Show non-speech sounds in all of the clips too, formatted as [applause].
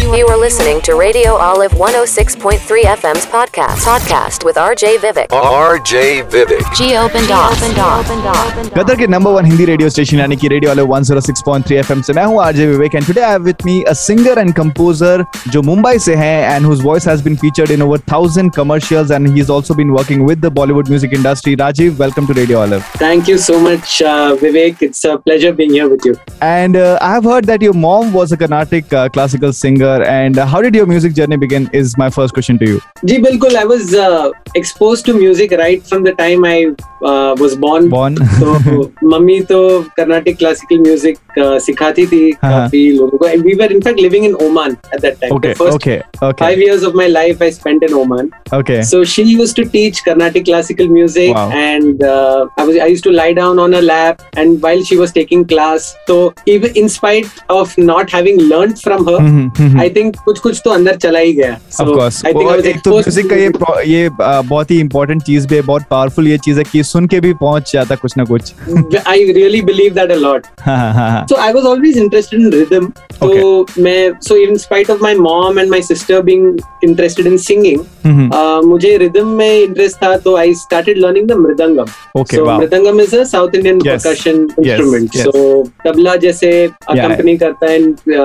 You are listening to Radio Olive 106.3 FM's podcast. Podcast with RJ Vivek. RJ Vivek. G-Open Dot. Qatar ke number one Hindi radio station, yani Radio Olive 106.3 FM se. Vivek and today I have with me a singer and composer jo Mumbai se hai and whose voice has been featured in over thousand commercials and he's also been working with the Bollywood music industry. Rajiv, welcome to Radio Olive. Thank you so much, uh, Vivek. It's a pleasure being here with you. And uh, I have heard that your mom was a Carnatic uh, classical singer uh, classical singer. And uh, how did your music journey begin? Is my first question to you. Ji, bilkul. I was uh, exposed to music right from the time I uh, was born. Born. तो mummy तो Carnatic classical music सिखाती थी हाँ। काफी लोगों को we were in fact living in Oman at that time okay. First Okay. Okay. five years of my life I spent in Oman. Okay. So she used to teach Carnatic classical music, Wow. and uh, I was I used to lie down on her lap, and while she was taking class, so even in spite of not having learned from her, Mhm, mhm. I think hmm. कुछ कुछ तो अंदर चला ही गया। तो music का ये ये बहुत ही इम्पोर्टेंट चीज़ भी है बहुत पावरफुल ये चीज़ है कि सुन के भी पहुँच जाता कुछ ना कुछ। I really believe that a lot so I was always interested in rhythm तो मैं so in spite of my mom and my sister being interested in singing मुझे रिदम में इंटरेस्ट था तो I started learning the mridangam. So mridangam is a South Indian percussion instrument. So tabla जैसे accompany करता है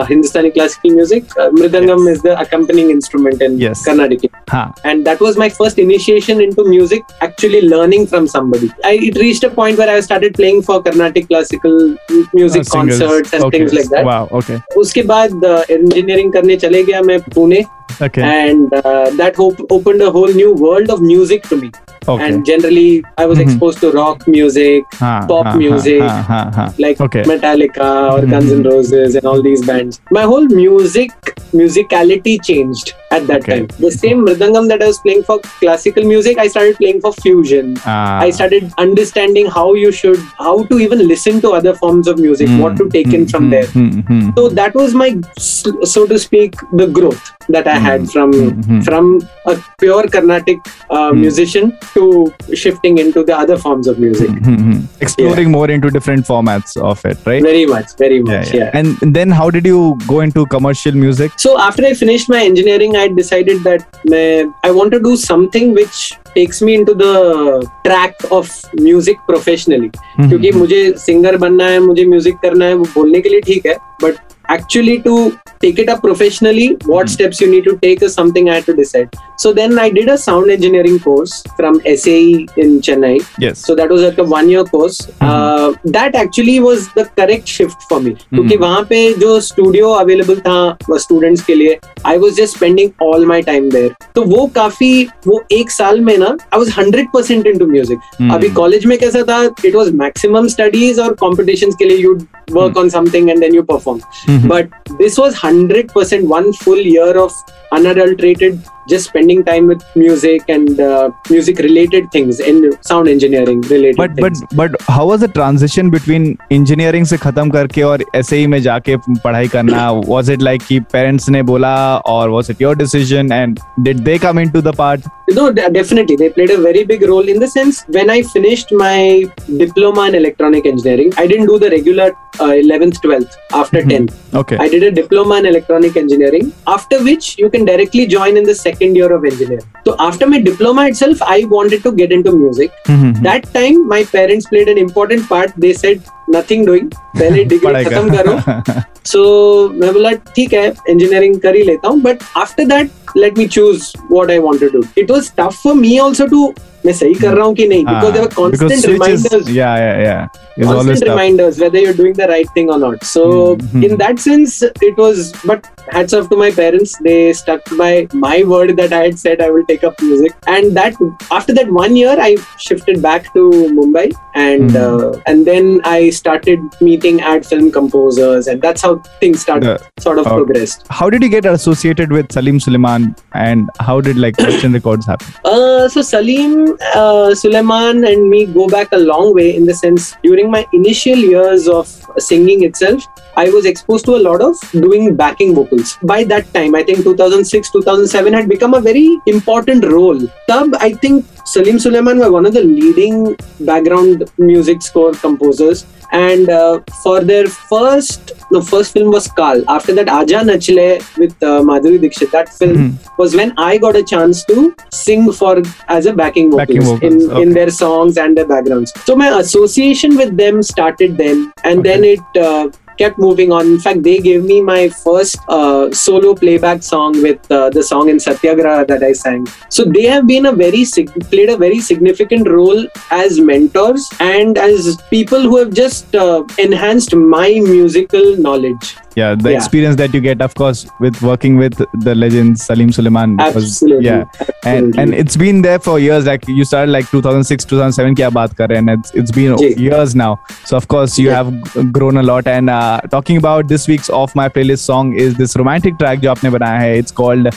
Hindustani classical music mridangam is the accompanying instrument in Carnatic and that was my first initiation into music actually learning from somebody. I it reached a point where i started playing for carnatic classical music oh, concerts and okay. things like that. Wow okay. उसके बाद engineering करने चले गया मैं Pune. And that open whole new world of music to me and generally I was expose to rock music pop music like Metallica और and all these band my whole music musicality changed at that Okay. time the same mridangam that i was playing for classical music i started playing for fusion Ah. I started understanding how you should, how to even listen to other forms of music, Hmm, what to take in hmm, from hmm, there. hmm, hmm. so that was my so to speak the growth that i had from from a pure carnatic uh, musician to shifting into the other forms of music. Exploring more into different formats of it, right? very much very Yeah, much yeah. yeah, And then how did you go into commercial music? so after i finished my engineering i decided that मैं- i want to do something which takes me into the track of music professionally Hmm, क्योंकि मुझे singer बनना है मुझे music करना है वो बोलने के लिए ठीक है but actually to take it up professionally what Mhm. steps you need to take is something i had to decide so then i did a sound engineering course from sae in chennai Yes. so that was like a one year course uh, that actually was the correct shift for me क्योंकि वहां पे जो studio available था students के लिए I was just spending all my time there तो वो काफी वो एक साल में ना I was hundred percent in to music Hmm. अभी कॉलेज में कैसा था इट वॉज मैक्सिमम स्टडीज और कॉम्पिटिशन के लिए you work on something and then you perform Mhm. but this was 100% one full year of unadulterated just spending time with music and uh, music related things and sound engineering related But but things. but how was the transition between engineering से खत्म करके और ऐसे ही में जाके पढ़ाई करना? Was it like कि parents ने बोला or was it your decision and did they come into the part? No, de- definitely. They played a very big role in the sense when I finished my diploma in electronic engineering, I didn't do the regular uh, 11th, 12th after Mhm. 10. Okay. I did a diploma in electronic engineering, after which you can directly join in the second year of engineering. So after my diploma itself, I wanted to get into music. Mhm. That time, my parents played an important part. They said, nothing doing. [laughs] पहले degree पढ़ाई खत्म कर. करो सो [laughs] मैं बोला ठीक है engineering कर ही लेता हूँ but after that let me choose what I want to do it was tough for me also to मैं सही कर रहा हूँ कि नहीं because there were Ah, because constant switch is- reminders yeah yeah yeah. It's always constant tough. reminders whether you're doing the right thing or not. So Mhm. in that sense, it was. But hats off to my parents; they stuck by my word that I had said I will take up music. And that after that one year, I shifted back to Mumbai, and Mhm. uh, and then I started meeting ad film composers, and that's how things started The- sort of okay. progressed. How did you get associated with Salim Suleiman and how did like Merchant Records happen? Uh, so Salim, uh, Suleiman, and me go back a long way in the sense during my initial years of singing itself, I was exposed to a lot of doing backing vocals. By that time, I think 2006, 2007 had become a very important role. Tab, I think Salim Sulaiman were one of the leading background music score composers. And uh, for their first, the first film was Kaal. After that, Aaja Nachle with uh, Madhuri Dixit. That film Mhm. was when I got a chance to sing for as a backing Backing vocalist vocals, in, okay. in their songs and their backgrounds. So my association with them started then, and then it uh, kept moving on. In fact, they gave me my first uh, solo playback song with uh, the song in Satyagraha that I sang. So they have been a very sig- played a very significant role as mentors and as people who have just uh, enhanced my musical knowledge yeah the yeah. experience that you get of course with working with the legend salim suleiman absolutely. yeah. And and it's been there for years. Like you started like 2006 2007 kya and it's, it's been years now. So of course you yeah. have grown a lot. And uh, talking about this week's off my playlist song is this romantic track jo aapne banaya it's called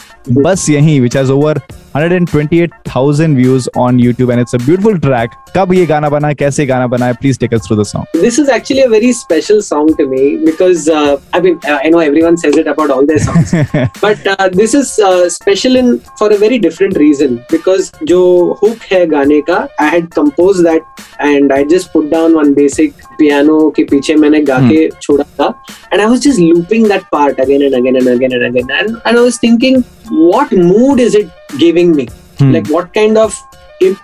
bas yahi which has over 128,000 views on YouTube, and it's a beautiful track. कब ये गाना बना कैसे गाना बना है please take us through the song this is actually a very special song to me because I mean I know everyone says it about all their songs but this is special in for a very different reason because जो hook है गाने का I had compose that and I just put down one basic piano के पीछे मैंने गा के hmm. छोड़ा था and I was just looping that part again and again and again and again and I was thinking what mood is it giving me Hmm. like what kind of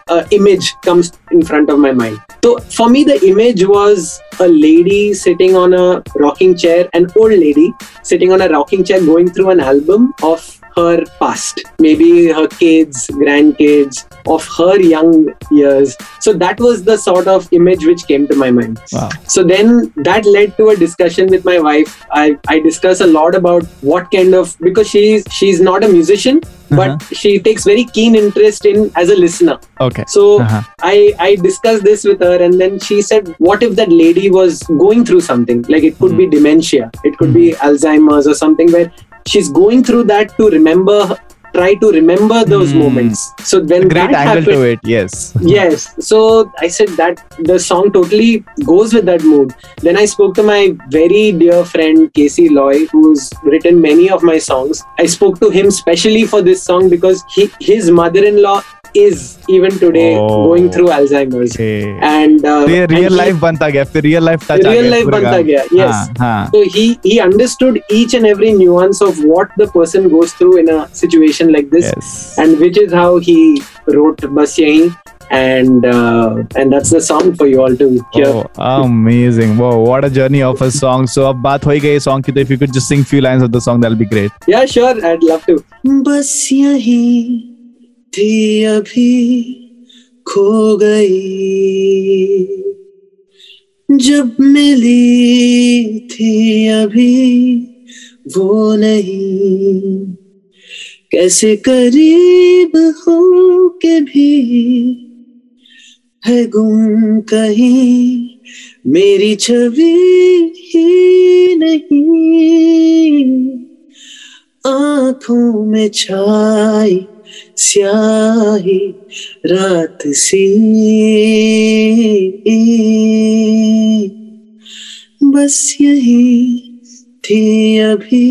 uh, image comes in front of my mind so for me the image was a lady sitting on a rocking chair an old lady sitting on a rocking chair going through an album of her past maybe her kids grandkids of her young years so that was the sort of image which came to my mind Wow. so then that led to a discussion with my wife i i discuss a lot about what kind of because she's she's not a musician but Uh-huh. she takes very keen interest in as a listener Okay. so Uh-huh. I I discussed this with her, and then she said, "What if that lady was going through something? Like it could be dementia, it could be Alzheimer's or something where she's going through that to remember, try to remember those Hmm. moments." So when Great that angle happened, to it. Yes. yes so i said that the song totally goes with that mood then i spoke to my very dear friend casey loy who's written many of my songs i spoke to him specially for this song because he, his mother-in-law is even today Oh. going through alzheimer's Okay. and uh, तो ये and real he- life बनता गया फिर real life Real life बनता गया, yes. हाँ, हाँ. so he he understood each and every nuance of what the person goes through in a situation like this Yes. and which is how he wrote bas yahi and uh, and that's the song for you all to hear Oh, amazing. Wow, what a journey of a song. So अब बात हो ही गई song की तो if you could just sing few lines of the song that'll be great. Yeah, sure. I'd love to. बस यही थी अभी खो गई। जब मिली थी अभी वो नहीं। कैसे करीब हो के भी है गुम कहीं। मेरी छवि ही नहीं। आँखों में छाई स्याही रात सी। बस यही थी अभी।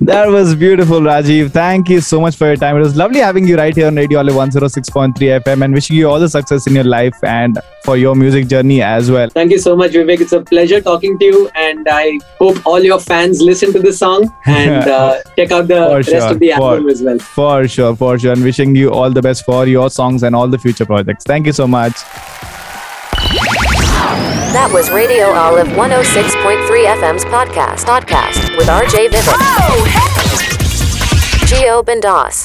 That was beautiful, Rajiv. Thank you so much for your time. It was lovely having you right here on Radio Olive 106.3 FM and wishing you all the success in your life and for your music journey as well. Thank you so much, Vivek. It's a pleasure talking to you, and I hope all your fans listen to this song and [laughs] uh, check out the For rest sure, of the for- album as well. For sure, for sure. And wishing you all the best for your songs and all the future projects. Thank you so much. That was Radio Olive 106.3 FM's podcast. Podcast with RJ Vivek. Oh, Geo Bendas.